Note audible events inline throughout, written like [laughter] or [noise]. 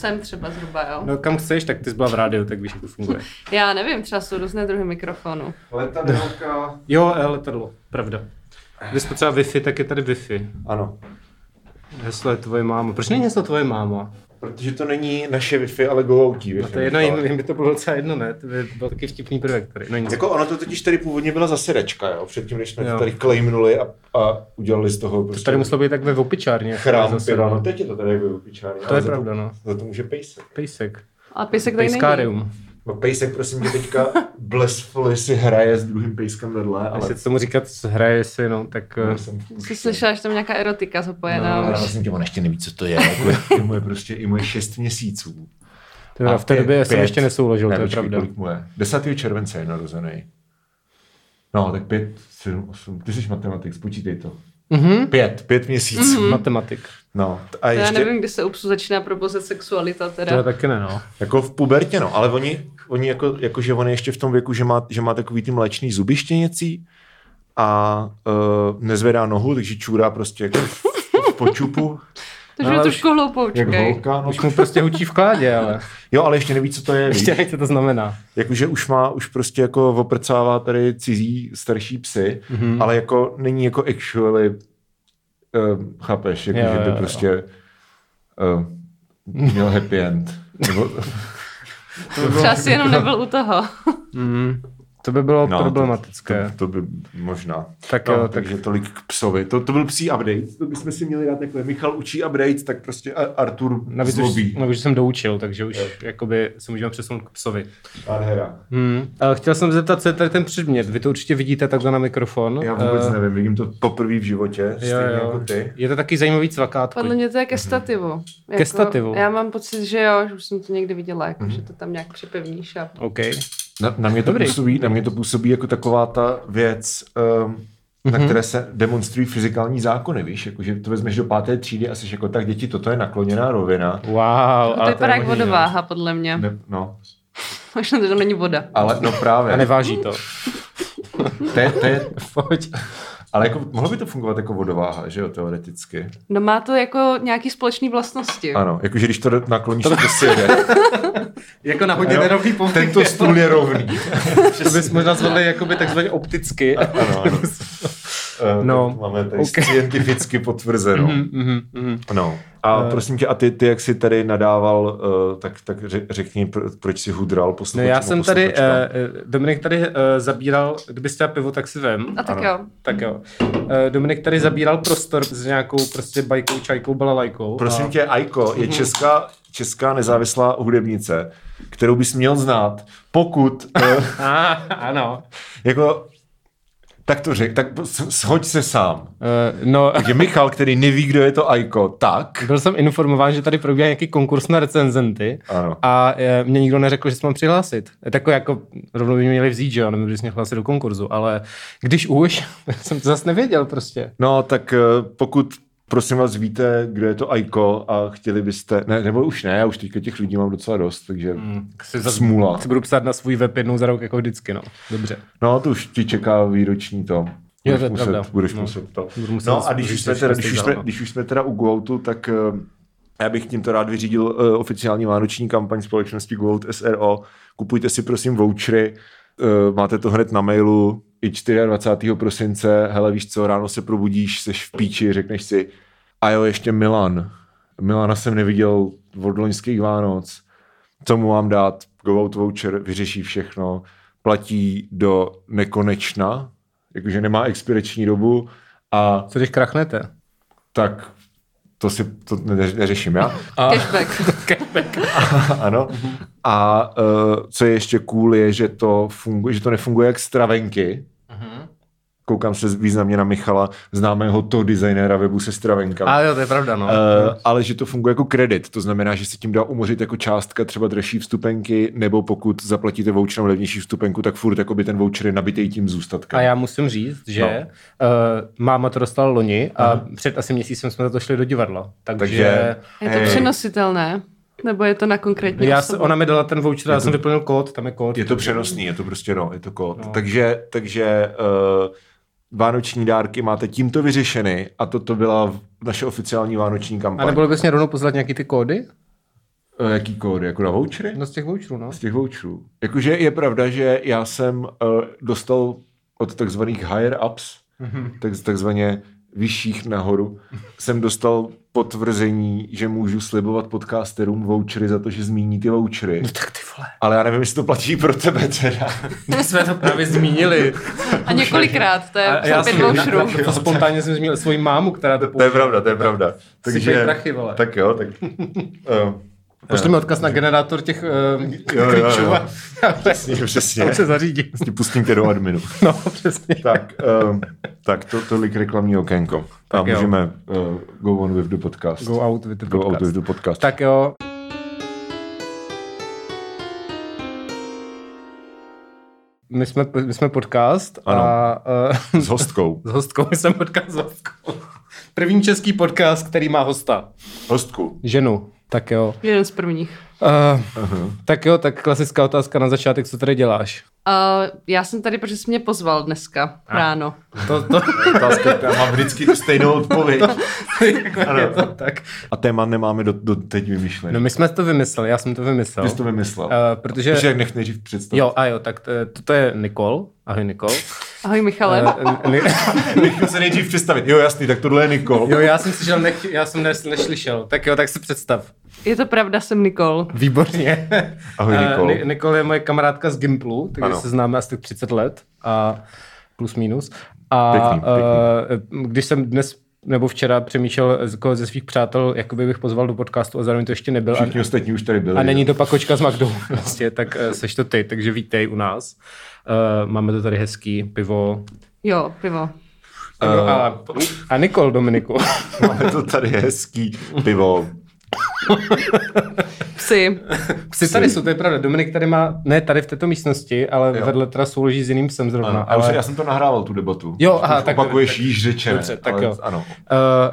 sem třeba zhruba, jo. No kam chceš, tak ty jsi byla v rádiu, tak víš, jak to funguje. [laughs] Já nevím, třeba jsou různé druhy mikrofonů. Letadelka. [laughs] Jo, eh, letadlo, pravda. Když potřeba Wi-Fi, tak je tady Wi-Fi. Ano. Heslo je tvoje máma. Proč není heslo tvoje máma? Protože to není naše Wi-Fi, ale GoOutí Wi-Fi. No to je jedno, jim, jim by to bylo docela jedno, ne? To by byl taky vtipný prvek tady. No nic. Jako ono to totiž tady původně byla zase rečka, jo? Předtím, než jsme Jo. to tady claimnuli a, a udělali z toho prostě To tady muselo být tak ve opičárně. chrám zase, piva. no. No teď je to tady ve opičárně. To je pravda, no. Za to může pejsek. Pejsek. A písek tady není. Pejskárium. No pejsek, prosím tě, teďka blesfully si hraje s druhým pejskem vedle, ale... Jestli tomu říkat hraje si, no, tak... No, eh, jsem Jsi slyšela, že tam nějaká erotika No, zapojená ale už. vlastně tě, on ještě neví, co to je. Jako, i moje prostě, i moje šest měsíců. teda v té pět- době jsem ještě nesouložil, ne, to je pravda. kolik mu je? 10. července je narozený. No, tak pět, sedm, osm, ty jsi matematik, spočítej to. Mhm. Pět, pět měsíců. Matematik. No, a To já ještě, nevím, kdy se u psů začíná probozet sexualita To je teda. taky ne, no. jako v pubertě, no, ale oni, oni jako, jako, že on je ještě v tom věku, že má, že má takový ty mléčný zuby štěněcí a uh, nezvedá nohu, takže čůrá prostě jako v, v počupu, No, je ale trošku jak hloupoučkej. holka. No. Už mu prostě hučí v kládě, ale [laughs] Jo, ale ještě neví, co to je. ještě neví, co to znamená. Jakože už má, už prostě jako oprcává tady cizí starší psy, Mhm. mm-hmm. ale jako není jako actually, uh, chápeš, jako, Jo, že by jo, jo. prostě uh, měl happy end. Nebo, Třeba si jenom nebyl u toho. Mm. To by bylo No, problematické. to, to, by možná. Tak no, jo, tak- takže tolik k psovi. To, to byl psí update. To bychom si měli dát takhle. Michal učí update, tak prostě A- Artur Navíc už, zlobí. navíc už jsem doučil, takže už jakoby se můžeme přesunout k psovi. Nádhera. Hmm. Ale chtěl jsem zeptat, co je tady ten předmět. Vy to určitě vidíte takhle na mikrofon. Já vůbec Eh, nevím, vidím to poprvé v životě, stejně Jo, jako jo. ty. Je to taky zajímavý cvakátko. Podle mě to je ke stativu. Jako, stativu. Já mám pocit, že jo, že už jsem to někdy viděla, jako, Mhm. že to tam nějak připevníš a OK. Na, na, mě to Dobrý. působí, na mě to působí jako taková ta věc, um, na Mhm. které se demonstrují fyzikální zákony, víš, jako, že to vezmeš do páté třídy a jsi jako, tak děti, toto je nakloněná rovina. Wow. No, to ale vypadá je jak vodováha, podle mě. Ne, no, [laughs] Možná, že tam není voda. ale no právě. A neváží to. To je, to je, [laughs] Pojď. Ale jako, mohlo by to fungovat jako vodováha, že jo, teoreticky. No má to jako nějaký společný vlastnosti. Ano, jakože když to nakloníš, tak to si jede. [laughs] Jako na hodně nerovný povrch. Tento stůl je rovný. [laughs] To bys možná zvedli jakoby takzvaně opticky. Ano, ano. [laughs] Eh, No, Máme tady ok. scientificky potvrzeno. Mhm, mhm, mhm. No. A Eh. prosím tě, a ty, ty jak jsi tady nadával, uh, tak, tak ře- řekni, pro, proč jsi hudral No posluchačům já a jsem tady, uh. Dominik tady uh, zabíral, kdybyste chtěl pivo, tak si vem. A tak Ano. jo. Tak jo. Uh, Dominik tady zabíral prostor s nějakou prostě bajkou, čajkou, balalajkou. Prosím a... tě, Aiko je česká, česká nezávislá hudebnice, kterou bys měl znát, pokud, uh, A, [laughs] ano. jako, tak to řek, tak shoď se sám. Uh, no, Takže Michal, který neví, kdo je to Aiko, tak, byl jsem informován, že tady probíhá nějaký konkurs na recenzenty ano. a uh, mě nikdo neřekl, že se mám přihlásit. Takové jako, rovnou by mě měli vzít, že jo, nebo bys mě hlásit do konkurzu, ale když už, [laughs] jsem to zase nevěděl prostě. No, tak uh, pokud prosím vás víte, kdo je to Aiko a chtěli byste, ne, nebo už ne, já už teďka těch lidí mám docela dost, takže Hmm, si smůla. Si budu psát na svůj web jednou za rok, jako vždycky, no. Dobře. No, to už ti čeká výroční to. Jo, Budeš to muset, pravda. budeš No. muset to. Budu muset No a když už, jsme teda, když, už jsme, když už jsme teda u Goutu, tak uh, já bych tímto rád vyřídil uh, oficiální vánoční kampaň společnosti Goat SRO. Kupujte si prosím vouchery, uh, máte to hned na mailu i 24. prosince, hele víš co, ráno se probudíš, seš v píči, řekneš si, a jo, ještě Milan. Milana jsem neviděl od loňských Vánoc. Co mu mám dát? Go out voucher vyřeší všechno. Platí do nekonečna, jakože nemá expirační dobu a Co když krachnete? tak to si to ne- neřeším já. A, Cashback. [laughs] [laughs] ano. A uh, co je ještě cool, je, že to, funguje, že to nefunguje jak stravenky. Koukám se významně na Michala, známého toho designéra webu se stravenkami. a jo, to je pravda, no. Uh, ale že to funguje jako kredit, to znamená, že se tím dá umořit jako částka třeba dražší vstupenky, nebo pokud zaplatíte voucherem levnější vstupenku, tak furt jakoby ten voucher je nabitý tím zůstatkem. A já musím říct, že No. uh, máma to dostala loni a Aha. před asi měsícem jsme za to šli do divadla. Takže, Takže- Je to přenositelné? Nebo je to na konkrétní já, se- ona mi dala ten voucher, já jsem vyplnil kód, tam je kód. Je to přenosný, je to prostě no, je to kód. No. Takže, takže uh, vánoční dárky máte tímto vyřešeny a toto byla naše oficiální vánoční A kampaň. nebylo bys mě rovnou poslat nějaký ty kódy? Eh, Jaký kódy? Jako na vouchery? No z těch voucherů, no. Z těch voucherů. Jakože je pravda, že já jsem uh, dostal od takzvaných higher ups, tak, takzvaně vyšších nahoru, jsem dostal potvrzení, že můžu slibovat podcasterům vouchery za to, že zmíní ty vouchery. Tak ty vole. Ale já nevím, jestli to platí pro tebe teda. My jsme to právě zmínili. A několikrát, to je A já pět jsem, na, voucherů. na, to spontánně jsem zmínil svoji mámu, která to To je pravda, to je pravda. Sypej prachy, vole. tak jo, tak... Uh, Pošli mi odkaz na generátor těch uh, jo, klíčů jo. a přesně, přesně. tam se zařídí. Ti pustím tě do adminu. No, přesně. tak, um, tak to, tolik reklamní okénko. A Tak jo. můžeme uh, go on with the podcast. Go out with the Go out podcast. with the podcast. Tak jo. My jsme, my jsme podcast Ano. a uh, S hostkou. [laughs] s hostkou my jsme podcast s hostkou. První český podcast, který má hosta. Hostku. Ženu. Tak jo. Jeden z prvních. Uh, tak jo, tak klasická otázka na začátek, co tady děláš? Uh, já jsem tady, protože jsi mě pozval dneska ráno. To, to, [laughs] Otázka, která má vždycky tu stejnou odpověď. [laughs] Ano. to tak. A téma nemáme do, do teď vymyšlený. No my jsme to vymysleli, já jsem to vymyslel. Ty jsi to vymyslel. Uh, protože... Protože jak nech nejdřív představit. Jo, a jo, tak to, toto je Nikol. Ahoj Nikol. [laughs] Ahoj Michale. Uh, ni- Nechme se nejdřív představit. Jo, jasný, tak tohle je Nikol. jo, já jsem slyšel, nech, já jsem nes, neslyšel. Tak jo, tak si představ. Je to pravda, jsem Nikol. Výborně. [laughs] Ahoj, Eh, Nikol. Ni- Nikol je moje kamarádka z Gimplu, takže Ano. se známe asi tak 30 let a plus minus. A Pěkný, eh, když jsem dnes nebo včera přemýšlel, z koho ze svých přátel, jakoby bych pozval do podcastu a zároveň to ještě nebyl. Všichni A, ostatní už tady byli. a není to pakočka z McDo, vlastně, [laughs] tak eh, seš to ty, takže vítej u nás. Uh, máme to tady hezký pivo. Jo, pivo. Uh, a, a Nikol, Dominiku. [laughs] Máme to tady hezký pivo. [laughs] Psy. Psy tady jsou, to je pravda. Dominik tady má, ne tady v této místnosti, ale Jo. vedle teda souloží s jiným psem zrovna. Ano, ale... Já jsem to nahrával, tu debatu. Jo, aha, Už tak- opakuješ tak- již řečené. Dobře, tak ale, jo. Ano. Uh,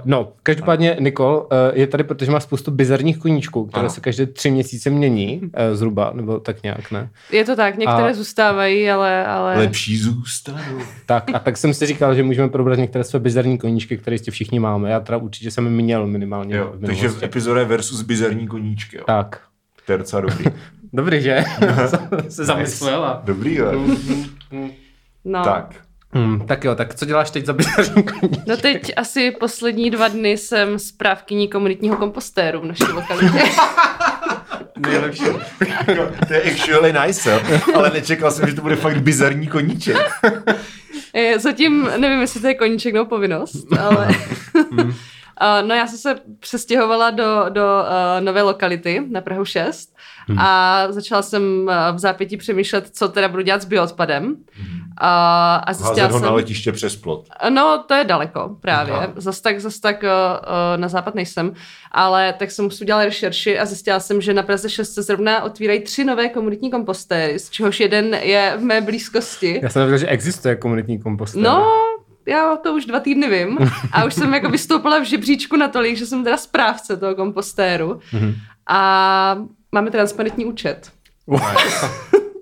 no, každopádně Nikol uh, je tady, protože má spoustu bizarních koníčků, které Ano. se každé tři měsíce mění, uh, zhruba, nebo tak nějak, ne? Je to tak, některé A- zůstávají, ale... ale... Lepší zůstanou. Tak a tak jsem si říkal, že můžeme probrat některé své bizarní koníčky, které jistě všichni máme. Já teda určitě jsem je měl minimálně Jo, v takže epizoda versus bizarní koníčky. Jo. Tak. To je docela dobrý. [laughs] Dobrý, že? [laughs] [laughs] se zamyslel a... Dobrý, jo. No. Tak. Hmm, tak jo, tak co děláš teď za bizarní koníčky? No teď asi poslední dva dny jsem správkyní komunitního kompostéru v naší lokalitě. Nejlepší. To je actually nice, jo. ale nečekal jsem, že to bude fakt bizarní koníček. Eh, Zatím nevím, jestli to je koníček nebo povinnost, ale... Uh, no já jsem se přestěhovala do, do uh, nové lokality na Prahu 6 a začala jsem uh, v zápětí přemýšlet, co teda budu dělat s bioodpadem. Uh, a zjistila Házet ho na jsem... letiště přes plot. No, to je daleko právě. Aha. Zas tak, zas tak uh, uh, na západ nejsem. Ale tak jsem si udělala rešerši a zjistila jsem, že na Praze 6 se zrovna otvírají tři nové komunitní kompostéry, z čehož jeden je v mé blízkosti. Já jsem nevěděl, že existuje komunitní kompostér. No, já to už dva týdny vím. [laughs] A už jsem jako vystoupila v žebříčku natolik, že jsem teda správce toho kompostéru. A máme transparentní účet.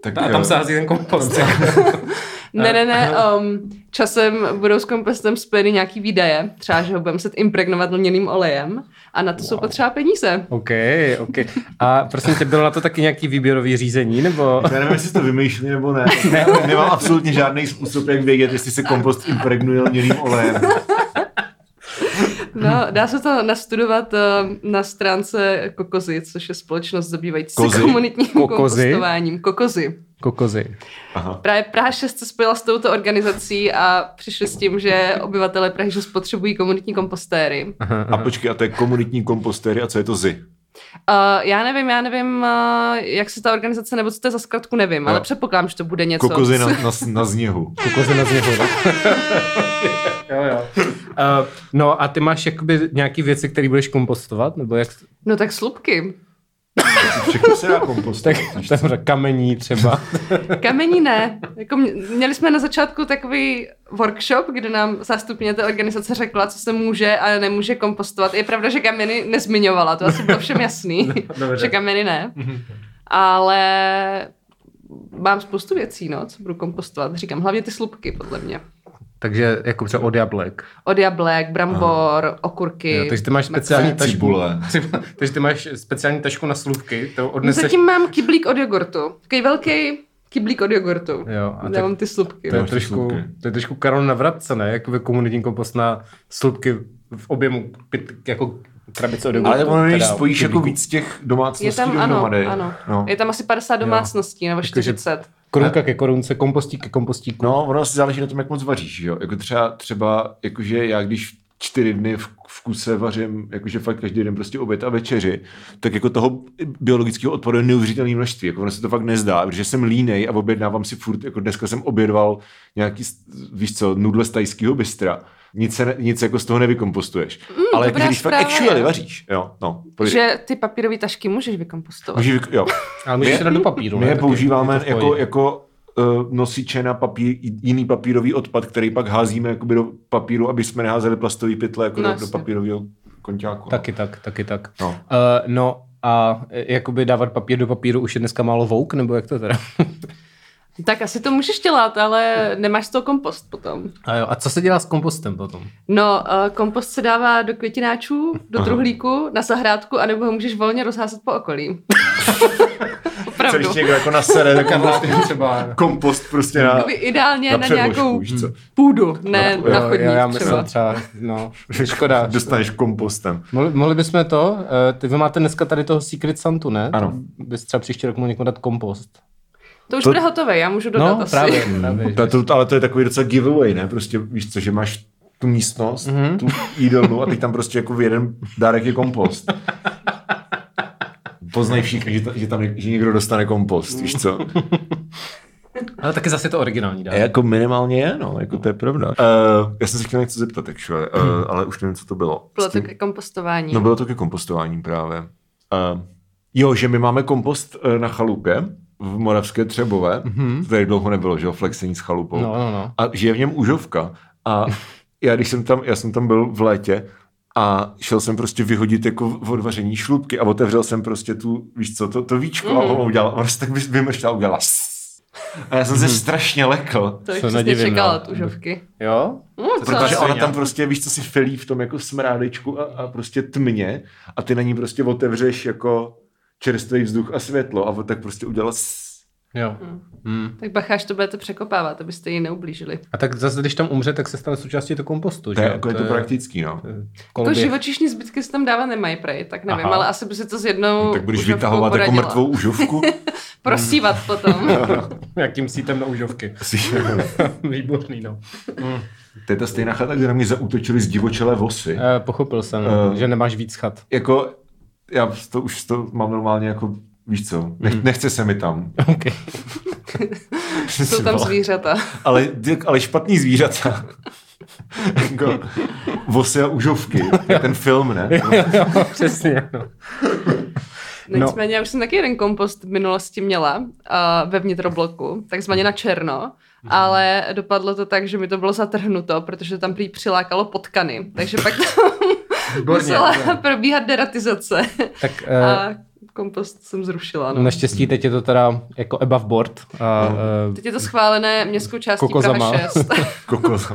Tak, A tam se hází ten kompost. [laughs] [laughs] Ne, ne, ne, um, časem budou s kompostem spojeny nějaký výdaje, třeba, že ho budeme muset impregnovat lněným olejem a na to jsou potřeba peníze. OK, OK. A prosím tě, bylo na to taky nějaký výběrový řízení, nebo... Já nevím, jestli to vymýšlí nebo ne. [laughs] ne. Nemám absolutně žádný způsob, jak vědět, jestli se kompost impregnuje lněným olejem. No, dá se to nastudovat uh, na stránce Kokozy, což je společnost zabývající se komunitním Kokozy? kompostováním. Kokozy. Kokozy. Aha. Právě Praha 6 se spojila s touto organizací a přišli s tím, že obyvatele Prahy 6 potřebují komunitní kompostéry. A počkej, a to je komunitní kompostéry a co je to ZI? Uh, já nevím, já nevím, uh, jak se ta organizace, nebo co to je za zkratku, nevím, Jo. ale předpokládám, že to bude něco. Kokozy na, na, na zněhu. [laughs] Kokozy na zněhu. [laughs] jo, jo. Uh, no a ty máš jakoby nějaký věci, které budeš kompostovat? Nebo jak... No tak slupky. [laughs] Všechno se dá kompostovat. Tak tam kamení třeba. [laughs] Kamení ne. Jako mě- měli jsme na začátku takový workshop, kde nám zástupně té organizace řekla, co se může a nemůže kompostovat. Je pravda, že kameny nezmiňovala, to asi bylo všem jasný, [laughs] dobře. že kameny ne. Ale mám spoustu věcí, no, co budu kompostovat. Říkám, hlavně ty slupky, podle mě. Takže jako třeba od jablek. Od jablek, brambor, okurky. Jo, takže ty máš speciální tašku. cibule. [laughs] takže ty máš speciální tašku na slůvky, to No, odneseš... zatím mám kyblík od jogurtu. Takový velký kyblík od jogurtu. Jo, a tak- mám ty slupky. To je, trošku, slupky. to je trošku Karol na vratce, ne? Jakoby komunitní kompost na slupky v objemu pět, jako krabice od Ale ono, když spojíš jako víc těch domácností Je tam, ano, dohromady. ano. No. Je tam asi 50 domácností, nebo 40. Korunka ke korunce, kompostík ke kompostíku. No, ono asi záleží na tom, jak moc vaříš, jo. Jako třeba, třeba jakože já když čtyři dny v, v kuse vařím, jakože fakt každý den prostě oběd a večeři, tak jako toho biologického odpadu je neuvěřitelné množství. Jako ono se to fakt nezdá, protože jsem línej a objednávám si furt, jako dneska jsem obědval nějaký, víš co, nudle z tajského bystra. Nic, se ne, nic jako z toho nevykompostuješ. Mm, Ale když fakt actually vaříš, jo, no. pojď. Že ty papírové tašky můžeš vykompostovat. Můžeš, vy- jo. [laughs] Ale můžeš do papíru. My je používáme jako, jako uh, nosiče na papír, jiný papírový odpad, který pak házíme jakoby do papíru, aby jsme neházeli plastový pytle jako No, do, do papírového konťáku. Taky tak, taky tak. No. Uh, no a e, jakoby dávat papír do papíru už je dneska málo vouk, nebo jak to teda? [laughs] Tak asi to můžeš dělat, ale nemáš z toho kompost potom. a, jo, a co se dělá s kompostem potom? No, uh, kompost se dává do květináčů, do Aha. truhlíku, na zahrádku, anebo ho můžeš volně rozházet po okolí. [laughs] Co Opravdu. když někdo jako nasere tak Kompost [laughs] třeba... kompost prostě na, Jakoby ideálně na na, nějakou víš co? půdu, ne Na- na, chodník jo, já třeba. myslel třeba, no, škoda. Dostaneš kompostem. Mohli, mohli bychom to, uh, ty vy máte dneska tady toho Secret Santu, ne? Ano. Bys třeba příští rok mohl někomu dát kompost. To už To- bude hotové, já můžu dodat No, asi. právě, právě. To, to, ale to je takový docela giveaway, ne? Prostě víš co, že máš tu místnost, mm-hmm. tu jídelnu a teď tam prostě jako v jeden dárek je kompost. Poznají všichni, že, ta, že tam že někdo dostane kompost, víš co? Ale taky zase je to originální, dá. A jako minimálně je, no, jako to je pravda. Uh, já jsem se chtěl něco zeptat, actually, uh, ale už nevím, co to bylo. Bylo to ke kompostování. No bylo to ke kompostování právě. Uh, jo, že my máme kompost uh, na chalupě v Moravské Třebové, mm-hmm. to tady dlouho nebylo, že jo, flexení s chalupou. No, no, no. A žije v něm užovka. A já, když jsem tam, já jsem tam byl v létě a šel jsem prostě vyhodit jako v odvaření šlubky a otevřel jsem prostě tu, víš co, to, to víčko mm. a on udělal, on se tak vy- vymršťal a udělal sss. a já jsem se strašně lekl. to přesně nedivím, čekala, no. tužovky. Jo? No, Protože ona tam prostě, víš co, si felí v tom jako smrádečku a, a prostě tmně a ty na ní prostě otevřeš jako čerstvý vzduch a světlo a tak prostě udělal. Jo. Hmm. Tak bacha, až to budete překopávat, abyste ji neublížili. A tak zase, když tam umře, tak se stane součástí toho kompostu, To že? je, jako je to praktický, no. Jako živočišní zbytky se tam dávat nemají prej, tak nevím, Aha. ale asi by si to s jednou Tak budeš vytahovat jako poradila. mrtvou užovku. [laughs] Prosívat potom. [laughs] Jakým sítem na užovky. [laughs] Výborný, no. To je ta stejná chata, kde na mě zautočili z divočelé vosy. E, pochopil jsem, Eh. že nemáš víc chat. Jako, já to už to mám normálně jako, víš co, nech, nechce se mi tam. Okay. [laughs] Jsou tam zvířata. ale, ale špatný zvířata. [laughs] jako, vosy a užovky. Je ten film, ne? [laughs] jo, přesně, no. Nicméně já už jsem taky jeden kompost v minulosti měla uh, ve vnitrobloku, takzvaně na černo, ale dopadlo to tak, že mi to bylo zatrhnuto, protože tam prý přilákalo potkany, takže pak tam Výborně, musela výborně. [laughs] probíhat deratizace Tak [laughs] a e, kompost jsem zrušila. No. naštěstí teď je to teda jako above board. A, e, Teď je to schválené městskou částí Kokozama. Praha 6. [laughs] Kokos.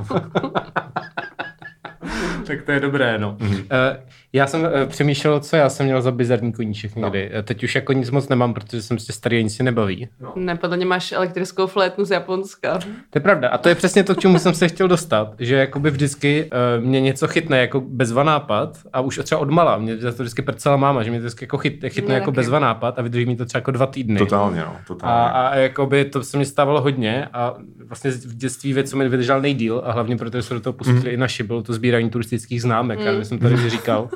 tak to je dobré, no. Mhm. Mm-hmm. Uh, já jsem uh, přemýšlel, co já jsem měl za bizarní koníček někdy. No. Teď už jako nic moc nemám, protože jsem prostě starý a nic si nebaví. ne, podle mě máš elektrickou flétnu z Japonska. To je pravda. A to je přesně to, k čemu jsem se chtěl dostat. Že jakoby vždycky uh, mě něco chytne jako bezva nápad a už třeba od mala. Mě za to vždycky prcela máma, že mě to vždycky jako chyt, chytne Mě jako taky. bezva nápad a vydrží mi to třeba jako dva týdny. Totálně, no. A, Totálně. a jakoby to se mi stávalo hodně a vlastně v dětství věc, co mi vydržel nejdíl a hlavně protože se do toho pustili Mhm. mm. i naši, bylo to sbírání turistických známek. Mm. Já nevím, jsem tady říkal.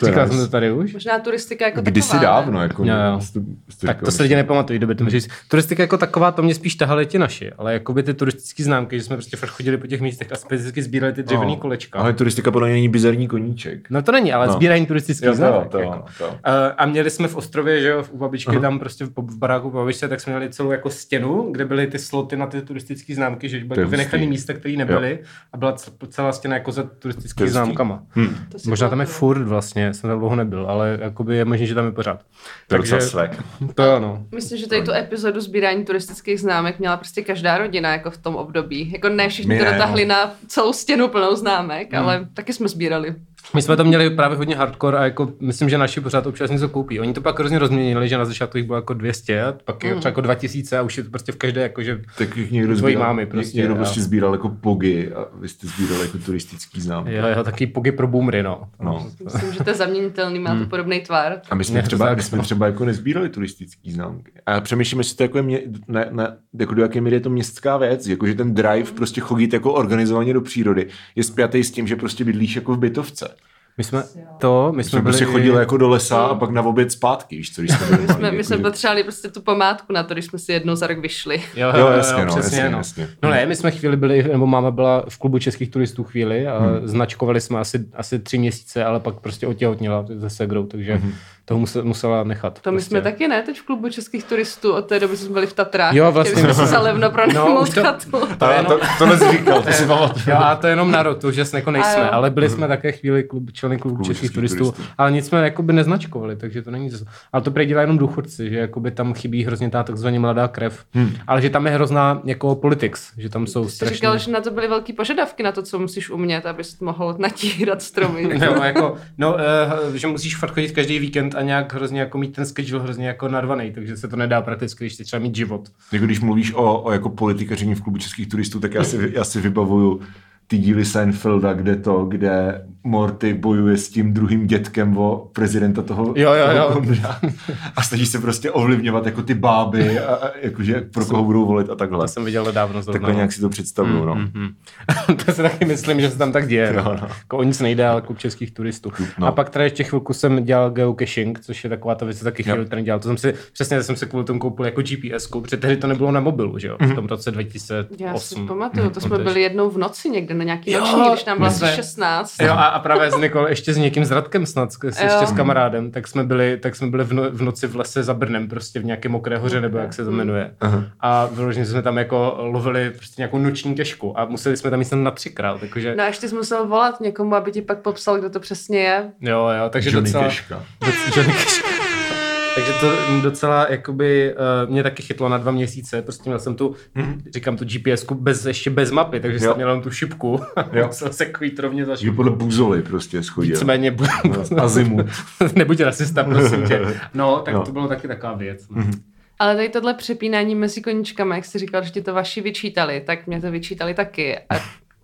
To Říkal jsem to tady už? Možná turistika jako Kdysi taková, dávno, jako. Jo, jo. jsi to Tak to se lidi nepamatují, doby to říct. Turistika jako taková, to mě spíš tahali ti naši, ale jakoby ty turistické známky, že jsme prostě fakt chodili po těch místech a specificky sbírali ty dřevěný No. kolečka. Ale turistika podle mě není bizarní koníček. No to není, ale No. sbírání turistických Jo, známek. to jako. to jo. Uh, a měli jsme v Ostrově, že jo, u babičky tam prostě v, v baráku po babičce, tak jsme měli celou jako stěnu, kde byly ty sloty na ty turistické známky, že byly jako vynechané místa, které nebyly a byla celá stěna jako za turistickými známkama. Hm. Možná tam je furt vlastně, přesně, jsem tam dlouho nebyl, ale jakoby je možné, že tam je pořád. To je docela svek. To jo, no. Myslím, že tady tu epizodu sbírání turistických známek měla prostě každá rodina jako v tom období. Jako ne všichni My to ne, dotáhli no. na celou stěnu plnou známek, ale taky jsme sbírali. My jsme to měli právě hodně hardcore a jako myslím, že naši pořád občas něco koupí. Oni to pak hrozně rozměnili, že na začátku jich bylo jako 200, a pak je třeba jako 2000 a už je to prostě v každé jako, že Tak jich někdo sbíral, mámy prostě, někdo a- prostě sbíral jako pogy a vy jste sbírali jako turistický známky. jo, jo, taky pogy pro boomery, no. No. Myslím, že to je zaměnitelný, má to podobný tvar. A my jsme, Ne, třeba, my jsme třeba jako nezbírali turistický známky. A přemýšlím, jestli to jako je mě, ne, ne, jako do jaké míry je to městská věc, jako že ten drive prostě chodit jako organizovaně do přírody je spjatý s tím, že prostě bydlíš jako v bytovce. My jsme to, my Jsme jsme byli... prostě chodili jako do lesa a pak na oběd zpátky, víš co, když jsme byli [laughs] My jsme, my jsme jako, že- potřebovali prostě tu památku na to, když jsme si jednou za rok vyšli. Jo, Jo, jasně, no, přesně, jasně, no. jasně. No ne, my jsme chvíli byli, nebo máma byla v klubu českých turistů chvíli a Hmm. značkovali jsme asi, asi tři měsíce, ale pak prostě otěhotněla se segrou, takže Hmm. To musela, musela nechat. To my prostě. jsme taky ne, teď v klubu českých turistů, od té doby co jsme byli v Tatrách. Jo, vlastně Chtěli jsme my za levno pro No, už to- chatu. To to, to nezříkal, to si pamatuju. Jo, a to je jenom na rok, to už jako nejsme, ale byli jsme také chvíli klub, členy klubu českých českých turistů, turistů. ale nic jsme jakoby neznačkovali, takže to není zas- Ale to prý dělá jenom důchodci, že jakoby tam chybí hrozně ta takzvaně mladá krev, hmm. ale že tam je hrozná jako politics, že tam jsou strašně... říkal, že na to byly velký požadavky na to, co musíš umět, abys mohl natírat stromy. [laughs] No, jako, no, uh, že musíš fakt chodit každý víkend a nějak hrozně jako mít ten schedule hrozně jako narvaný, takže se to nedá prakticky, když třeba mít život. Jako když mluvíš o, o jako politikaření v klubu českých turistů, tak já si, já si vybavuju ty díly Seinfelda, kde to, kde Morty bojuje s tím druhým dětkem o prezidenta toho, Jo, jo, toho jo. konvra. a snaží se prostě ovlivňovat jako ty báby a, a jakože pro koho budou volit a takhle. To jsem viděl dávno zrovna. Takhle nějak si to představuju, no. Mm-hmm. [laughs] to si taky myslím, že se tam tak děje. Jo, No, no. Jako o nic nejde, ale klub českých turistů. no. A pak teda ještě chvilku jsem dělal geocaching, což je taková ta věc, co taky chvíli ten dělal. To jsem si, přesně jsem si kvůli tomu koupil jako GPS, protože tehdy to nebylo na mobilu, že jo, v tom roce 2008. Já si pamatuju, to jsme No, byli jednou v noci někde na nějaký Jo, noční, když nám bylo asi jsme- 16. Jo, a, a právě s Nikol, ještě s někým s Radkem snad, s, ještě s kamarádem, tak jsme byli, tak jsme byli v, no, v noci v lese za Brnem, prostě v nějaké mokré hoře, nebo jak se to jmenuje. A vyloženě jsme tam jako lovili prostě nějakou noční kešku a museli jsme tam jít na třikrát, takže No a ještě jsi musel volat někomu, aby ti pak popsal, kdo to přesně je. jo, jo, takže Johnny docela... Doc- [laughs] Johnny. Takže to docela jakoby uh, mě taky chytlo na dva měsíce, prostě měl jsem tu, říkám tu GPS bez, ještě bez mapy, takže Jo. jsem měl jenom tu šipku a Jo. [laughs] musel se kvít rovně za šipku. podle buzoly prostě schodil. Nicméně, bu- [laughs] Azimut. [laughs] nebuď rasista, prosím tě. No, tak Jo. to bylo taky taková věc. No. Ale tady tohle přepínání mezi koníčkami, jak jsi říkal, že ti to vaši vyčítali, tak mě to vyčítali taky. A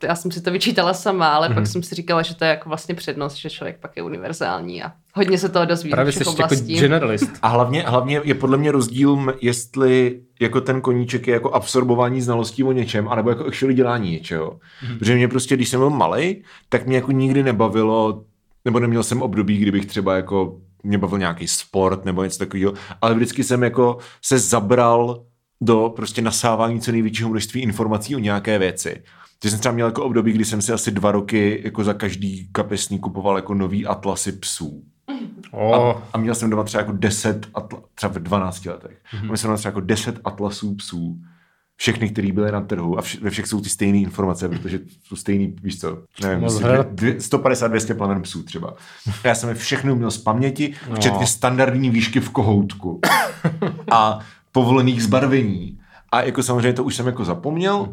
já jsem si to vyčítala sama, ale Mhm. pak jsem si říkala, že to je jako vlastně přednost, že člověk pak je univerzální a hodně se toho dozví Právě jsi jako generalist. A hlavně, hlavně je podle mě rozdíl, jestli jako ten koníček je jako absorbování znalostí o něčem, anebo jako actually dělání něčeho. Mm-hmm. Protože mě prostě, když jsem byl malý, tak mě jako nikdy nebavilo, nebo neměl jsem období, kdybych třeba jako mě bavil nějaký sport nebo něco takového, ale vždycky jsem jako se zabral do prostě nasávání co největšího množství informací o nějaké věci. Takže jsem třeba měl jako období, kdy jsem si asi dva roky jako za každý kapesník kupoval jako nový atlasy psů. Oh. A, a měl jsem doma třeba jako 10, atla, třeba v 12 letech. Mm-hmm. Měl jsem doma třeba jako 10 atlasů psů. Všechny, které byly na trhu a vš- ve všech jsou ty stejné informace, protože jsou stejný, víš co, nevím, Moc asi hrad. dvě- dvě- 150-200 plamen psů třeba. A já jsem je všechny měl z paměti, No. včetně standardní výšky v kohoutku a povolených zbarvení. A jako samozřejmě to už jsem jako zapomněl,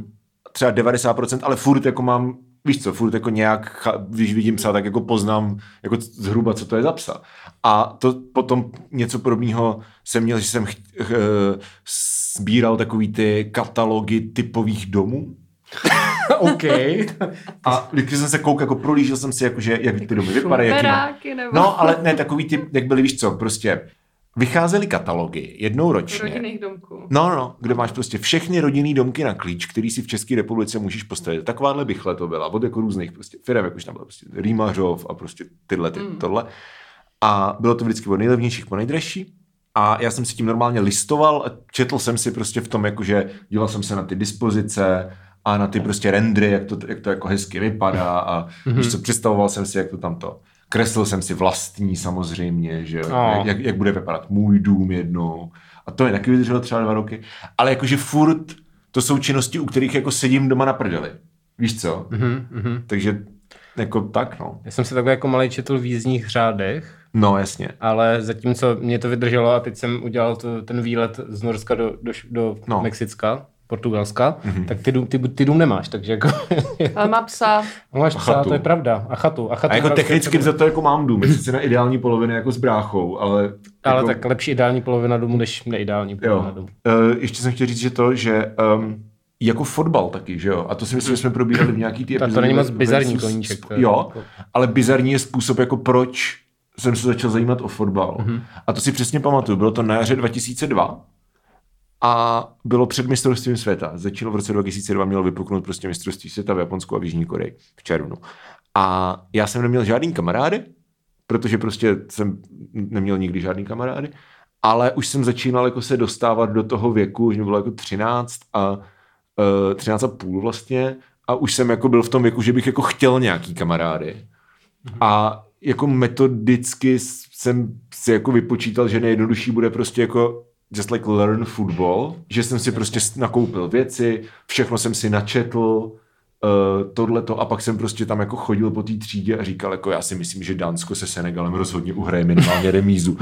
třeba 90%, ale furt jako mám, víš co, furt jako nějak, když vidím psa, tak jako poznám jako zhruba, co to je za psa. A to potom něco podobného jsem měl, že jsem ch- ch- sbíral takový ty katalogy typových domů. [laughs] OK. A když jsem se koukal, jako prolížil jsem si, jako, že, jak ty domy vypadají, jaký nebo No, ale ne, takový typ, jak byly, víš co, prostě vycházely katalogy jednou ročně. rodinných domků. No, no, no, kde máš prostě všechny rodinný domky na klíč, který si v České republice můžeš postavit. Takováhle bychle to byla, od jako různých prostě firm, jako už tam bylo prostě Rýmařov a prostě tyhle, ty, Mm. tohle. A bylo to vždycky od nejlevnějších po nejdražší. A já jsem si tím normálně listoval a četl jsem si prostě v tom, jakože díval jsem se na ty dispozice a na ty prostě rendry, jak to, jak to jako hezky vypadá a mm-hmm. co, představoval jsem si, jak to tam to. Kreslil jsem si vlastní samozřejmě, že No. jak, jak bude vypadat můj dům jednou. A to je taky vydrželo třeba dva roky. Ale jakože furt to jsou činnosti, u kterých jako sedím doma na prdeli. Víš co? Mhm, mhm. Takže jako tak, no. Já jsem se takhle jako malý četl v jízdních řádech, No, jasně. ale zatímco mě to vydrželo a teď jsem udělal to, ten výlet z Norska do, do, do No. no. Portugalska, mm-hmm. tak ty, dům- ty, ty dům nemáš, takže jako... Ale má psa. [laughs] máš A psa, chatu. to je pravda. A chatu. A, chatu A jako technicky za to jako mám dům, je sice na ideální polovině jako s bráchou, ale... Ale jako, tak lepší ideální polovina domu, než neideální polovina Jo. domu. Uh, ještě jsem chtěl říct, že to, že um, jako fotbal taky, že jo? A to si myslím, že jsme probírali v nějaký ty Tak to epizodě není moc versus- bizarní koníček, je Jo, jako- ale bizarní je způsob, jako proč jsem se začal zajímat o fotbal. Mhm. Mm-hmm. A to si přesně pamatuju. Bylo to na jaře 2002 a bylo před mistrovstvím světa. Začalo v roce 2002, mělo vypuknout prostě mistrovství světa v Japonsku a v Jižní Koreji v červnu. A já jsem neměl žádný kamarády, protože prostě jsem neměl nikdy žádný kamarády, ale už jsem začínal jako se dostávat do toho věku, už mi bylo jako 13 a uh, 13 a půl vlastně a už jsem jako byl v tom věku, že bych jako chtěl nějaký kamarády. A jako metodicky jsem si jako vypočítal, že nejjednodušší bude prostě jako just like learn football, že jsem si prostě nakoupil věci, všechno jsem si načetl, uh, tohleto a pak jsem prostě tam jako chodil po té třídě a říkal jako já si myslím, že Dánsko se Senegalem rozhodně uhraje minimálně remízu.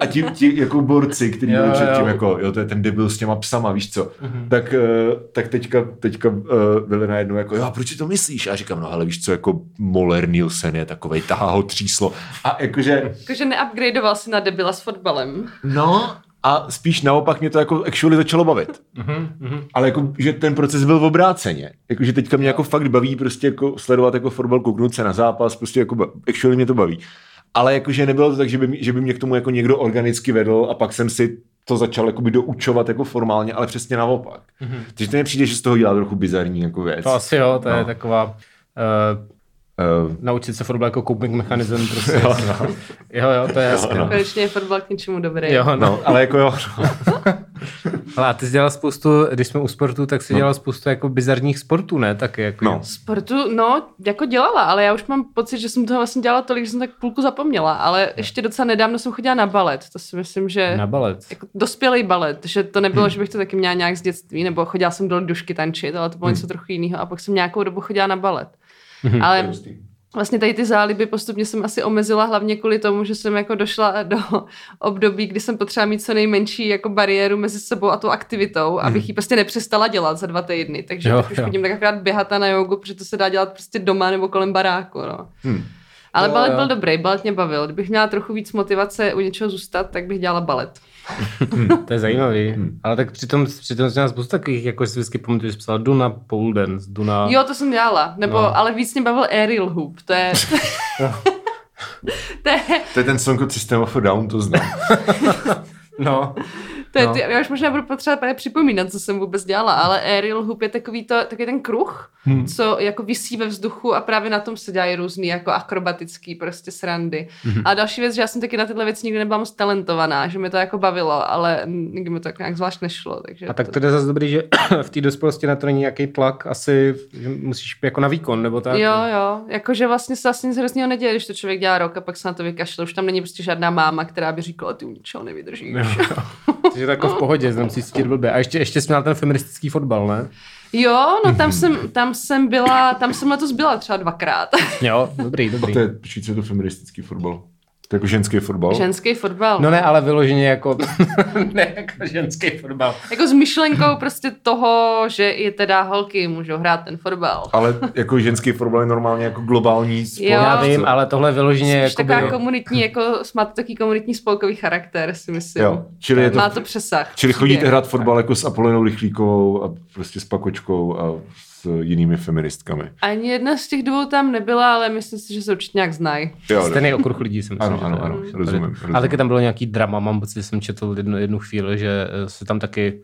A ti, ti jako borci, kteří byli předtím jako, jo, to je ten debil s těma psama, víš co, tak, eh, tak teďka, teďka uh, byli najednou jako, jo, a proč si to myslíš? A já říkám, no ale víš co, jako Moller Nielsen je takovej, tahá ho tříslo. A jakože, Jakože neupgradeoval si na debila s fotbalem. no, a spíš naopak mě to jako actually začalo bavit. Ale jako, že ten proces byl v obráceně. Jako, že teďka mě jako fakt baví prostě jako sledovat jako fotbal, kouknout se na zápas, prostě jako actually mě to baví. Ale jakože nebylo to tak, že by, mě- že by mě k tomu jako někdo organicky vedl a pak jsem si to začal jakoby doučovat jako formálně, ale přesně naopak. Mm-hmm. Takže to mi přijde, že z toho dělá trochu bizarní jako věc. To asi jo, to No. je taková... Uh, Uh, naučit se fotbal jako coping mechanism prostě. jo, jo, jo, to je jasné. No. Konečně je fotbal k něčemu dobrý. Jo, no. no, ale jako jo. [laughs] Ale a ty jsi dělal spoustu, když jsme u sportu, tak jsi dělal spoustu jako bizarních sportů, ne? Taky jako No. Sportu, no, jako dělala, ale já už mám pocit, že jsem toho vlastně dělala tolik, že jsem tak půlku zapomněla, ale ještě docela nedávno jsem chodila na balet, to si myslím, že... Na balet. Jako dospělý balet, že to nebylo, že bych to taky měla nějak z dětství, nebo chodila jsem do dušky tančit, ale to bylo něco trochu jiného a pak jsem nějakou dobu chodila na balet. Ale vlastně tady ty záliby postupně jsem asi omezila hlavně kvůli tomu, že jsem jako došla do období, kdy jsem potřeba mít co nejmenší jako bariéru mezi sebou a tou aktivitou, abych ji prostě nepřestala dělat za dva týdny. Takže Jo, už jo. chodím tak akorát běhat a na jogu, protože to se dá dělat prostě doma nebo kolem baráku. No. Hmm. Ale Jo, balet jo. byl dobrý, balet mě bavil. Kdybych měla trochu víc motivace u něčeho zůstat, tak bych dělala balet. [laughs] To je zajímavý. Ale tak přitom, přitom jsi měl spoustu takových, jako si vždycky pamatuju, že jsi psala Duna pole dance, Duna... Jo, to jsem dělala. Nebo, No. ale víc mě bavil aerial hoop. To je... [laughs] [laughs] to je, To je ten song od System of a Down, to znám. No. To je No. ty, já už možná budu potřebovat právě připomínat, co jsem vůbec dělala, ale aerial hoop je takový, to, takový ten kruh, hmm. co jako visí ve vzduchu a právě na tom se dělají různý jako akrobatický prostě srandy. Hmm. A další věc, že já jsem taky na tyhle věci nikdy nebyla moc talentovaná, že mi to jako bavilo, ale nikdy mi to tak nějak zvlášť nešlo. Takže A tak to, je zase dobrý, že [clears throat] v té dospělosti na to není nějaký tlak, asi že musíš jako na výkon, nebo tak. Jo, jo, jakože vlastně se asi nic hroznýho neděje, když to člověk dělá rok a pak se na to vykašle. Už tam není prostě žádná máma, která by říkala, ty u ničeho nevydržíš. [laughs] Takže to jako v pohodě, jsem si cítit blbě. A ještě, ještě jsi měl ten feministický fotbal, ne? Jo, no tam jsem, tam jsem byla, tam jsem letos byla třeba dvakrát. Jo, dobrý, A dobrý. to je, je to feministický fotbal? Jako ženský fotbal? Ženský fotbal. No ne, ale vyloženě jako, [laughs] ne jako ženský fotbal. Jako s myšlenkou prostě toho, že i teda holky můžou hrát ten fotbal. Ale jako ženský fotbal je normálně jako globální. Jo. Já vím, ale tohle vyloženě jako taková komunitní, jako, má to takový komunitní spolkový charakter, si myslím. Jo, čili je to, Má to přesah. čili chodíte hrát fotbal jako s Apolenou Rychlíkovou a prostě s Pakočkou a jinými feministkami. Ani jedna z těch dvou tam nebyla, ale myslím si, že se určitě nějak znají. Stejný okruh lidí jsem Ano, že ano, ano, Tady. rozumím, rozumím. Ale taky tam bylo nějaký drama, mám pocit, že jsem četl jednu, jednu chvíli, že eh, se tam taky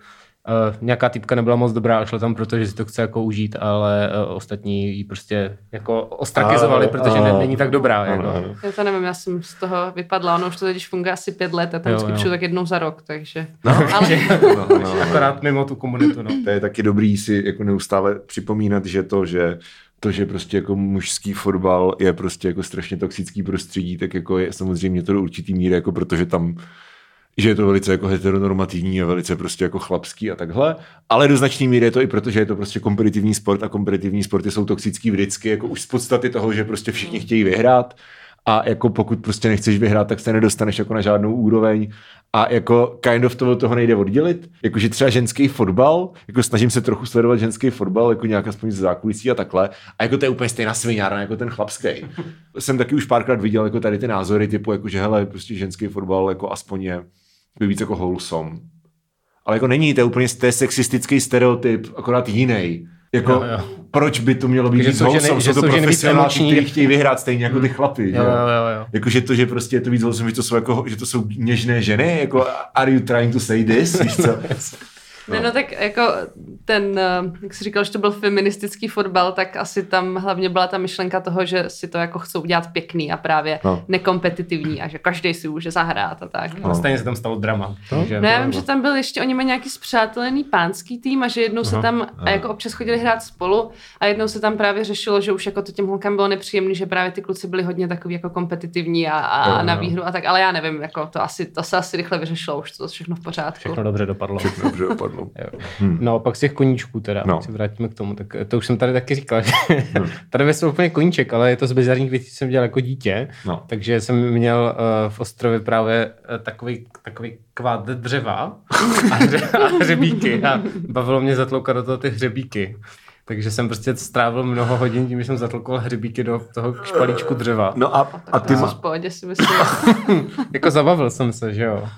Uh, nějaká typka nebyla moc dobrá a šla tam proto, že si to chce jako užít, ale uh, ostatní ji prostě jako ostrakizovali, A- protože ne, a- není tak dobrá. Ano, jako. ano. Já to nevím, já jsem z toho vypadla, ono už to teď funguje asi pět let a tam přijdu tak jednou za rok, takže... No, ale [laughs] [laughs] No, no, no. Akorát mimo tu komunitu. No. To je taky dobrý si jako neustále připomínat, že to, že to, že prostě jako mužský fotbal je prostě jako strašně toxický prostředí, tak jako je samozřejmě to do určitý míry, jako protože tam že je to velice jako heteronormativní a velice prostě jako chlapský a takhle, ale do značné míry je to i proto, že je to prostě kompetitivní sport a kompetitivní sporty jsou toxický vždycky, jako už z podstaty toho, že prostě všichni chtějí vyhrát a jako pokud prostě nechceš vyhrát, tak se nedostaneš jako na žádnou úroveň a jako kind of to od toho nejde oddělit. Jakože třeba ženský fotbal, jako snažím se trochu sledovat ženský fotbal, jako nějak aspoň z zákulisí a takhle. A jako to je úplně stejná sviňárna jako ten chlapský. [laughs] Jsem taky už párkrát viděl jako tady ty názory typu, jako že hele, prostě ženský fotbal jako aspoň je víc jako wholesome. Ale jako není, to je úplně to je sexistický stereotyp, akorát jiný. Jako, jo, jo. proč by to mělo být víc wholesome? Jsou to profesionáci, kteří chtějí vyhrát stejně jako ty hmm. chlapy. Jo, jo, jo, jo. Jako, že to, že prostě je to víc wholesome, že to jsou, jako, že to jsou něžné ženy, jako are you trying to say this? Víš co? [laughs] No. no, tak jako ten, eh, jak jsi říkal, že to byl feministický fotbal, tak asi tam hlavně byla ta myšlenka toho, že si to jako chcou udělat pěkný a právě no. nekompetitivní a že každý si může zahrát a tak. No. Stejně se tam stalo drama. No, no já vím, že tam byl ještě, oni mají nějaký zpřátelený pánský tým a že jednou se tam a jako občas chodili hrát spolu a jednou se tam právě řešilo, že už jako to těm holkám bylo nepříjemné, že právě ty kluci byli hodně takový jako kompetitivní a, a jo, na výhru a tak, ale já nevím, jako to asi, to se asi rychle vyřešilo, už to všechno v pořádku. Všechno dobře dopadlo. Všechno dobře dopadlo. Hmm. No, pak z těch koníčků teda, no. se vrátíme k tomu, tak to už jsem tady taky říkal, [laughs] že no. tady ve úplně koníček, ale je to z bizarních věcí, co jsem dělal jako dítě, no. takže jsem měl uh, v Ostrově právě uh, takový, takový kvát dřeva a, hře, a hřebíky a bavilo mě zatloukat do toho ty hřebíky. Takže jsem prostě strávil mnoho hodin tím, že jsem zatlkoval hřebíky do toho špalíčku dřeva. No a, a ty... Si myslím. [laughs] jako zabavil jsem se, že jo.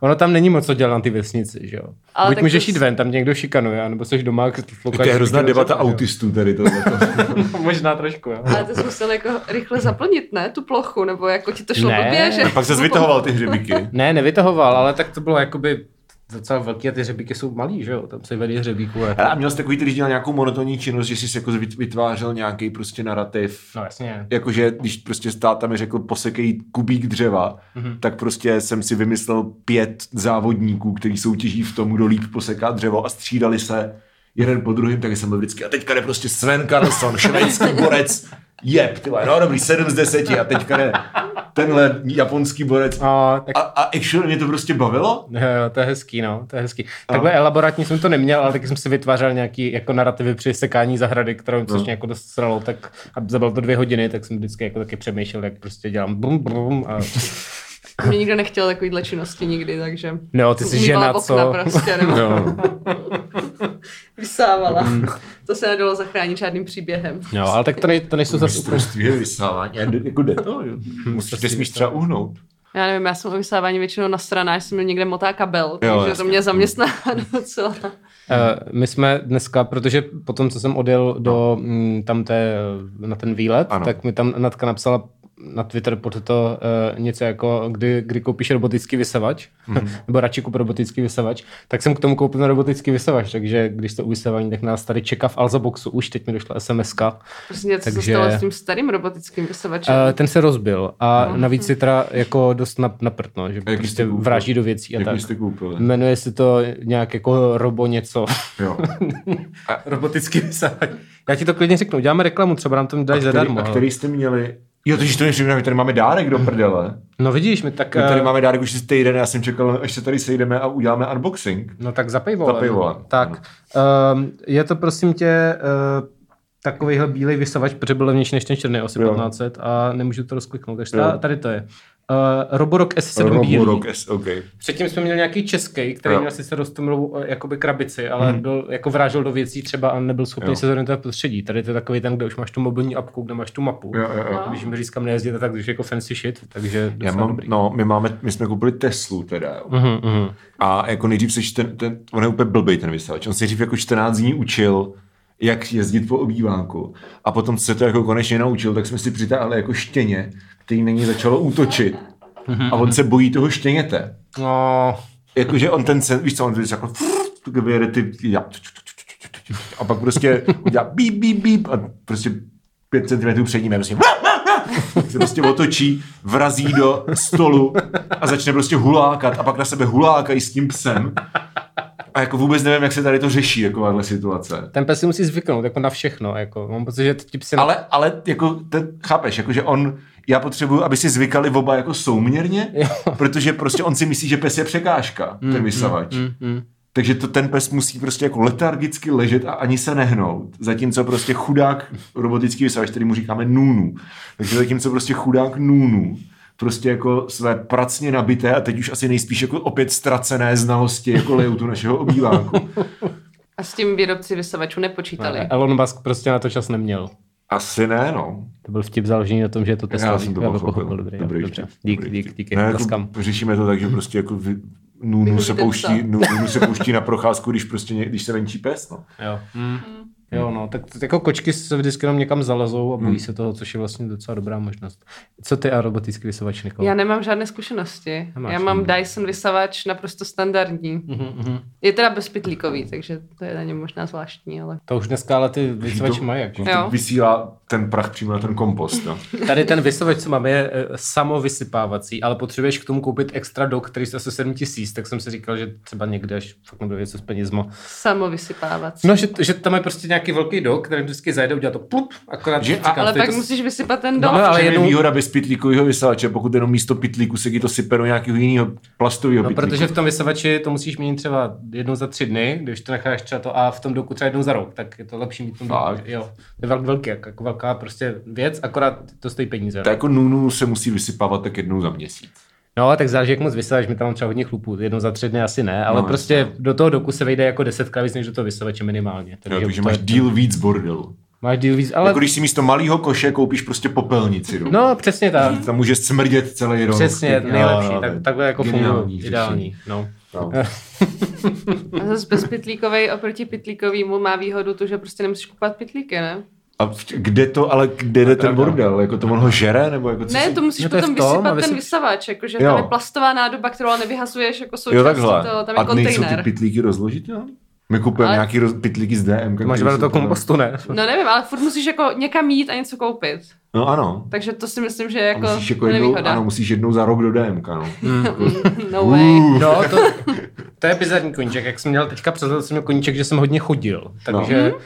Ono tam není moc co dělat na ty vesnici, že jo. Ale Buď můžeš jít ven, tam někdo šikanuje, nebo jsi doma. To je hrozná debata autistů tady to. [laughs] Možná trošku, jo. Ale ty jsi musel jako rychle zaplnit, ne, tu plochu, nebo jako ti to šlo ne. blbě, že... A pak se [laughs] vytahoval ty hřebíky. ne, nevytahoval, ale tak to bylo jakoby docela velký a ty hřebíky jsou malý, že jo? Tam se vedí hřebíků. Jako... A měl jsi takový, když dělal nějakou monotonní činnost, že jsi jako vytvářel nějaký prostě narrativ. No jasně. Jakože když prostě stát tam mi řekl posekej kubík dřeva, mm-hmm. tak prostě jsem si vymyslel pět závodníků, kteří soutěží v tom, kdo líp poseká dřevo a střídali se jeden po druhém, tak jsem byl vždycky. A teďka jde prostě Sven Carlson, švédský borec, jeb, ty no dobrý, 7 z 10 a teďka jde tenhle japonský borec. A, tak... a, a actually mě to prostě bavilo? Jo, to je hezký, no, to je hezký. A. Takhle elaborátně jsem to neměl, ale taky jsem si vytvářel nějaký jako narrativy při sekání zahrady, kterou no. jako dost sralo, tak a zabal to dvě hodiny, tak jsem vždycky jako taky přemýšlel, jak prostě dělám bum bum a [laughs] mě nikdo nechtěl takovýhle činnosti nikdy, takže... No, ty jsi žena, co? prostě, nebo... no. [laughs] Vysávala. Mm. To se nedalo zachránit žádným příběhem. No, ale tak to, nej, to nejsou zase úplně... vysávání, jako jde to, jo. [laughs] Musíte smíš třeba uhnout. Já nevím, já jsem o vysávání většinou na stranách, jsem měl někde motá kabel, jo, takže to mě zaměstná [laughs] docela. Uh, my jsme dneska, protože potom, co jsem odjel do no. m, tam té, na ten výlet, ano. tak mi tam Natka napsala na Twitter pod to uh, něco jako, kdy, kdy koupíš robotický vysavač, mm-hmm. [laughs] nebo radši kup robotický vysavač, tak jsem k tomu koupil na robotický vysavač, takže když to uvysávání, tak nás tady čeká v Alza Boxu, už teď mi došla SMS. Prostě něco takže, se stalo s tím starým robotickým vysavačem? Uh, ten se rozbil a no. navíc je teda jako dost na, naprtno, že jak prostě vráží do věcí a jak tak. Jste koupil? Jmenuje se to nějak jako robo něco. Jo. [laughs] a robotický vysavač. Já ti to klidně řeknu, uděláme reklamu, třeba nám to dají zadarmo. A který jste měli Jo, takže to neříkám, my tady máme dárek do prdele. No vidíš, my tak... My tady uh... máme dárek už týden, já jsem čekal, až se tady sejdeme a uděláme unboxing. No tak za paywallem. Za paywallem. Tak, uh, je to prosím tě uh, takovýhle bílej vysavač, protože byl levnější než ten černý, asi 1500 a nemůžu to rozkliknout, takže tady to je. Uh, Roborock S7 Roborock S, okay. Předtím jsme měli nějaký český, který jo. měl sice rostomilou eh, jakoby krabici, ale hmm. byl, jako vrážel do věcí třeba a nebyl schopný jo. se zorientovat prostředí. Tady to je takový ten, kde už máš tu mobilní apku, kde máš tu mapu. Jo, jo, jo. Když mi říkám nejezdíte, tak když jako fancy shit, takže Já mám, dobrý. No, my máme, my jsme koupili Teslu teda, jo. Uh-huh, uh-huh. A jako nejdřív se ten, ten, on je úplně blbý ten vysavač. On se nejdřív jako 14 dní učil, jak jezdit po obýváku. A potom se to jako konečně naučil, tak jsme si přitáhli jako štěně, který na ní začalo útočit a on se bojí toho štěněte. No. Jakože on ten sen, víš co, on jako vyjede ty, já, a pak prostě udělá bíp, bíp, bíp a prostě pět centimetrů před ním je prostě se prostě otočí, vrazí do stolu a začne prostě hulákat a pak na sebe hulákají s tím psem. A jako vůbec nevím, jak se tady to řeší, takováhle situace. Ten pes si musí zvyknout jako na všechno, jako mám pocit, že ty psy... Ale, ale jako, ten, chápeš, jako, že on, já potřebuju, aby si zvykali oba jako souměrně, [laughs] jo. protože prostě on si myslí, že pes je překážka, mm, ten vysavač. Mm, mm, mm. Takže to ten pes musí prostě jako letargicky ležet a ani se nehnout. Zatímco prostě chudák robotický vysavač, který mu říkáme Nunu. Takže zatímco prostě chudák Nunu prostě jako své pracně nabité a teď už asi nejspíš jako opět ztracené znalosti jako layoutu našeho obýváku. A s tím výrobci vysavačů nepočítali. Ne, Elon Musk prostě na to čas neměl. Asi ne, no. To byl vtip založený na tom, že je to testový. Já jsem to pochopil. pochopil. Dobrý, dobrý, dobře. Dík, dík, dík, díky. Ne, jako řešíme to tak, že prostě jako vy, Nunu se, pouští, Nunu se pouští na procházku, když prostě ně, když se venčí pes, no. Jo. Mm. Jo, no, tak jako kočky se vždycky jenom někam zalezou a bojí hmm. se toho, což je vlastně docela dobrá možnost. Co ty a robotický vysavač, Nikol? Já nemám žádné zkušenosti. Nemáš, Já mám ne? Dyson vysavač naprosto standardní. Uh-huh, Je teda bezpitlíkový, takže to je na něm možná zvláštní, ale... To už dneska ale ty vysavače mají, jak? To vysílá ten prach přímo na ten kompost, no. Tady ten vysavač, co máme, je eh, samovysypávací, ale potřebuješ k tomu koupit extra dok, který je asi 7 tisíc, tak jsem si říkal, že třeba někde až fakt nebude něco s penězma. Samovysypávací. No, že, že tam je prostě nějaký velký dok, který vždycky zajde, udělá to plup, akorát že, a, ale pak to... musíš vysypat ten dok. No, ale jenom... výhoda bez pitlíkového vysavače, pokud jenom místo pitlíku se ti to sype do nějakého jiného plastového no, pitlíku. protože v tom vysavači to musíš mít třeba jednou za tři dny, když to necháš třeba to a v tom doku třeba jednou za rok, tak je to lepší mít tom doku. Jo, to je velký, jako velká prostě věc, akorát to stojí peníze. Tak jako nunu se musí vysypávat tak jednou za měsíc. No, tak záleží, jak moc vysáváš, mi tam třeba hodně chlupů, jedno za tři dny asi ne, ale no, prostě jasný. do toho doku se vejde jako deset víc, než do toho vysavače minimálně. Takže, jo, takže máš je... díl víc bordelu. Máš díl víc, ale... Jako když si místo malého koše koupíš prostě popelnici. Rum. No, přesně tak. Tam může smrdět celý rok. Přesně, nejlepší, no, tak, takhle jako funguje, ideální. No. No. [laughs] a zase bez pitlíkovej oproti pitlíkovýmu má výhodu tu, že prostě nemusíš kupovat pitlíky, ne? A kde to, ale kde jde ten bordel? Jako to on ho žere? Nebo jako ne, to musíš no to potom tom, vysypat ten vysavač, jakože tam je plastová nádoba, kterou ale nevyhazuješ jako součástí jo, takhle. toho, tam je A kontejner. nejsou ty pitlíky rozložitelné? My kupujeme ale... nějaký roz, pitlíky z DM. Máš do toho kompostu, ne? No nevím, ale furt musíš jako někam jít a něco koupit. No ano. Takže to si myslím, že je jako, musíš jako jednou, ano, musíš jednou za rok do DM, no. Mm. [laughs] [laughs] no way. No, to, to je bizarní koníček. Jak jsem měl teďka přes jsem měl koníček, že jsem hodně chodil. Takže no. uh,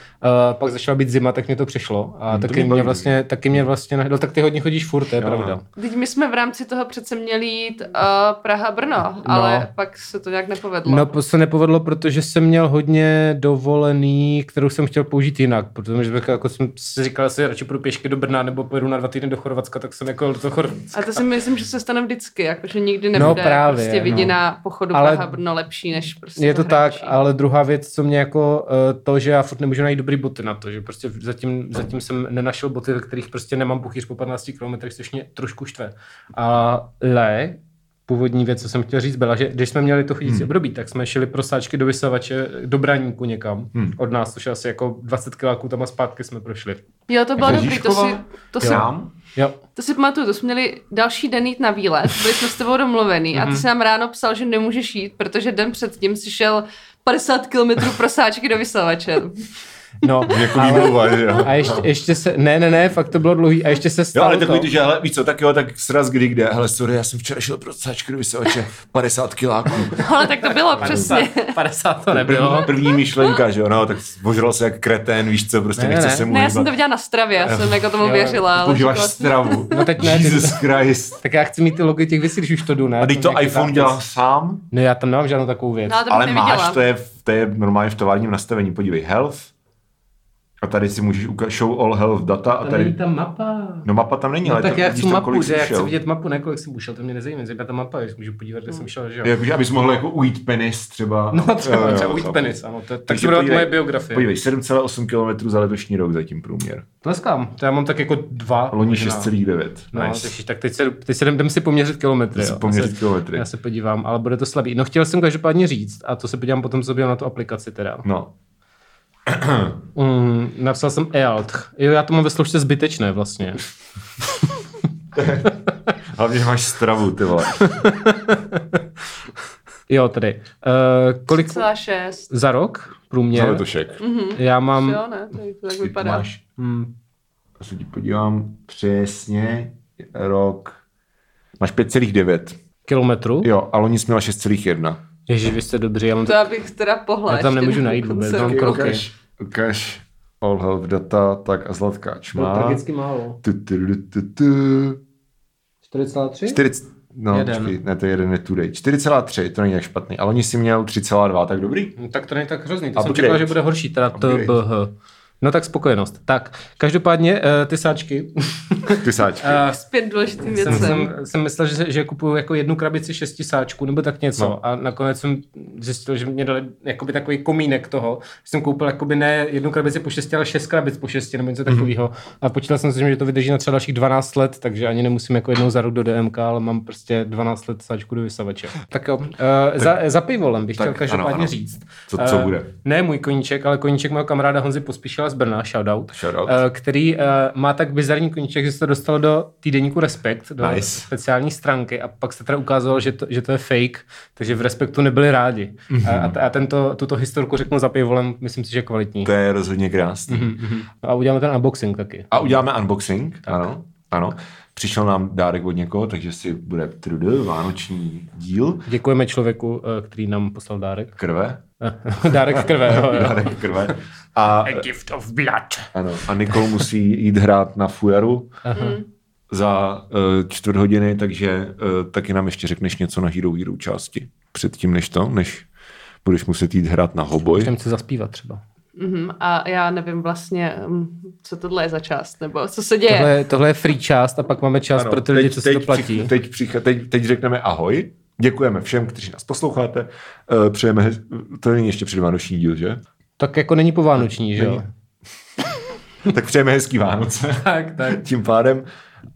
pak začala být zima, tak mě to přišlo. A hmm, taky, mě vlastně, taky mě vlastně nahdal, tak ty hodně chodíš furt, to je jo. pravda. Teď my jsme v rámci toho přece měli jít uh, Praha-Brno, no. ale pak se to nějak nepovedlo. No, to se nepovedlo, protože jsem měl hodně dovolený, kterou jsem chtěl použít jinak, protože jako jsem si říkal, že radši půjdu pěšky do Brna nebo pojedu na dva týdny do Chorvatska, tak jsem jako do toho Chorvatska. A to si myslím, že se stane vždycky, jakože nikdy nebude no, právě, prostě vidina no. pochodu ale Praha-Brno lepší než prostě Je to tak, ale druhá věc, co mě jako uh, to, že já furt nemůžu najít dobrý boty na to, že prostě zatím, zatím jsem nenašel boty, ve kterých prostě nemám buchýř po 15 km, což mě trošku štve. Ale původní věc, co jsem chtěl říct, byla, že když jsme měli to chodící hmm. období, tak jsme šli pro sáčky do vysavače do Braníku někam hmm. od nás, což asi jako 20 kiláků tam a zpátky jsme prošli. Jo, to bylo dobrý, to si, to si, jo. to si pamatuju, to jsme měli další den jít na výlet, byli jsme s tebou domluvený a ty mhm. si nám ráno psal, že nemůžeš jít, protože den předtím si šel 50 kilometrů pro sáčky do vysavače. No, [laughs] jako výmluva, že jo. A ještě, ještě se, ne, ne, ne, fakt to bylo dlouhý. A ještě se stalo Jo, ale takový to, že hele, víš co, tak jo, tak sraz kdy kde, hele, sorry, já jsem včera šel pro sáčky do vysavače 50 kiláků. [laughs] ale tak to bylo 50, přesně. 50 to nebylo. První, první myšlenka, že jo, no, tak božral se jak kretén, víš co, prostě ne, nechce ne. se mu Ne, já jsem to viděla na stravě, já jsem [laughs] jako tomu jo, věřila. Používáš stravu. No teď ne. Jesus Christ. Tak já chci mít ty logy těch věcí, když už to jdu, ne? A teď to iPhone dělá sám? Ne, já tam nemám žádnou takovou věc. No, ale máš, to je, to je normálně v továrním nastavení, podívej, health, a tady si můžeš ukázat show all health data. A tady... není tam mapa. No mapa tam není, no, ale tak tam, já chci mapu, že já chci vidět mapu, ne kolik jsem ušel, to mě nezajímá, zajímá ta mapa, že můžu podívat, kde jsem šel, že jo. Jakože, abys mohl jako ujít penis třeba. No třeba, jo, třeba ujít penis, ano, to, tak to moje biografie. Podívej, 7,8 km za letošní rok zatím průměr. Tleskám, to já mám tak jako dva. Loni 6,9. No, nice. tak teď se, teď se jdem si poměřit kilometry. Jo. Poměřit kilometry. Já se podívám, ale bude to slabý. No chtěl jsem každopádně říct, a to se podívám potom, co na tu aplikaci teda. No. [clears throat] Mm, napsal jsem EALT. Jo, já to mám ve složce zbytečné vlastně. [laughs] Hlavně máš stravu, ty vole. [laughs] jo, tedy. Uh, kolik? 6. Za rok? Průměr? Za letošek. Mm-hmm. Já mám... Jo, ne, to tak vypadá. Máš, hmm. Já se ti podívám přesně rok. Máš 5,9. Kilometru? Jo, ale oni jsme měla 6,1. Ježiš, vy jste dobří. Já mám to já bych teda pohla. Já tam nemůžu najít vůbec, mám kroky. Ukaž, ukaž all health data, tak a Zlatkáč má. To tragicky málo. Tu, tu, tu, tu, tu. 4,3? 40, no, jeden. Počkej, ne, to je jeden today. 4,3, to není tak špatný, ale oni si měl 3,2, tak dobrý. No, tak to není tak hrozný, to a jsem čekal, že bude horší, teda to BH. No tak spokojenost. Tak, každopádně uh, ty sáčky. [laughs] ty sáčky. uh, Zpět důležitým věcem. Jsem, jsem, jsem myslel, že, že kupuju jako jednu krabici šesti sáčků nebo tak něco no. a nakonec jsem zjistil, že mě dali jakoby takový komínek toho. Jsem koupil jakoby ne jednu krabici po šesti, ale šest krabic po šesti nebo něco takového. Mm-hmm. A počítal jsem si, že to vydrží na třeba dalších 12 let, takže ani nemusím jako jednou za rok do DMK, ale mám prostě 12 let sáčku do vysavače. Tak jo, uh, tak, za, za pivolem bych tak, chtěl každopádně ano, ano. říct. Co, co uh, bude? Ne můj koníček, ale koníček mého kamaráda Honzy Pospíšila z Brna, shoutout, shoutout. Uh, který uh, má tak bizarní koníček, že se to dostalo do týdeníku Respekt, do nice. speciální stránky a pak se teda ukázalo, že to, že to je fake, takže v Respektu nebyli rádi. Mm-hmm. A, a tento, tuto historku řeknu za pivolem, myslím si, že kvalitní. To je rozhodně krásný. Mm-hmm. A uděláme ten unboxing taky. A uděláme unboxing, tak. ano. Ano. Přišel nám dárek od někoho, takže si bude vánoční díl. Děkujeme člověku, eh, který nám poslal dárek. Krve. [laughs] dárek krve, jo, jo. Dárek krve. A, A gift of blood. Ano, a Nikol musí jít hrát na Fujaru Aha. za uh, čtvrt hodiny, takže uh, taky nám ještě řekneš něco na Hero Hero části. Předtím, než to, než budeš muset jít hrát na hoboj. Můžeme se zaspívat třeba. Mm-hmm. A já nevím vlastně, mm, co tohle je za část, nebo co se děje. Tohle, tohle je free část a pak máme část ano, pro ty lidi, co si to platí. Teď, teď, teď, teď řekneme ahoj. Děkujeme všem, kteří nás posloucháte. Uh, přejeme, to není ještě předvánoční díl, že? Tak jako není povánoční, že jo? [laughs] tak přejeme hezký Vánoce. tak, tak. Tím pádem,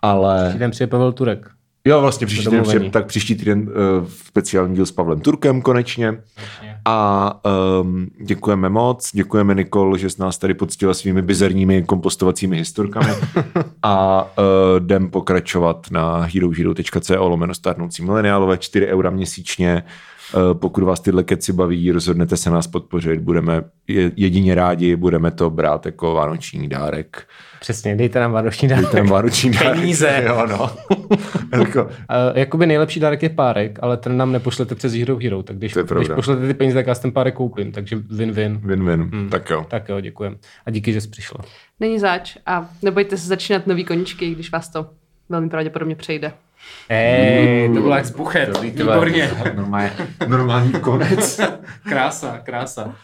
ale... Příští den přijde Pavel Turek. Jo, vlastně příští týden, tak příští týden uh, speciální díl s Pavlem Turkem konečně. konečně. A um, děkujeme moc, děkujeme Nikol, že s nás tady poctila svými bizarními kompostovacími historkami. [laughs] A uh, jdem pokračovat na herohero.co lomeno starnoucí mileniálové. 4 eura měsíčně. Uh, pokud vás tyhle keci baví, rozhodnete se nás podpořit, budeme jedině rádi, budeme to brát jako vánoční dárek. Přesně, dejte nám vánoční dárek. Dejte nám vánoční dárek. Peníze. [laughs] jo, no. [laughs] jako... uh, jakoby nejlepší dárek je párek, ale ten nám nepošlete přes Hero Hero, tak když, když pošlete ty peníze, tak já ten párek koupím, takže win-win. Win-win, hmm. tak jo. Tak jo, děkujem. A díky, že jsi přišla. Není zač a nebojte se začínat nový koničky, když vás to velmi pravděpodobně přejde. Ej, to bylo jak zbuchet, výborně. Normálně, normální konec. krása, krása.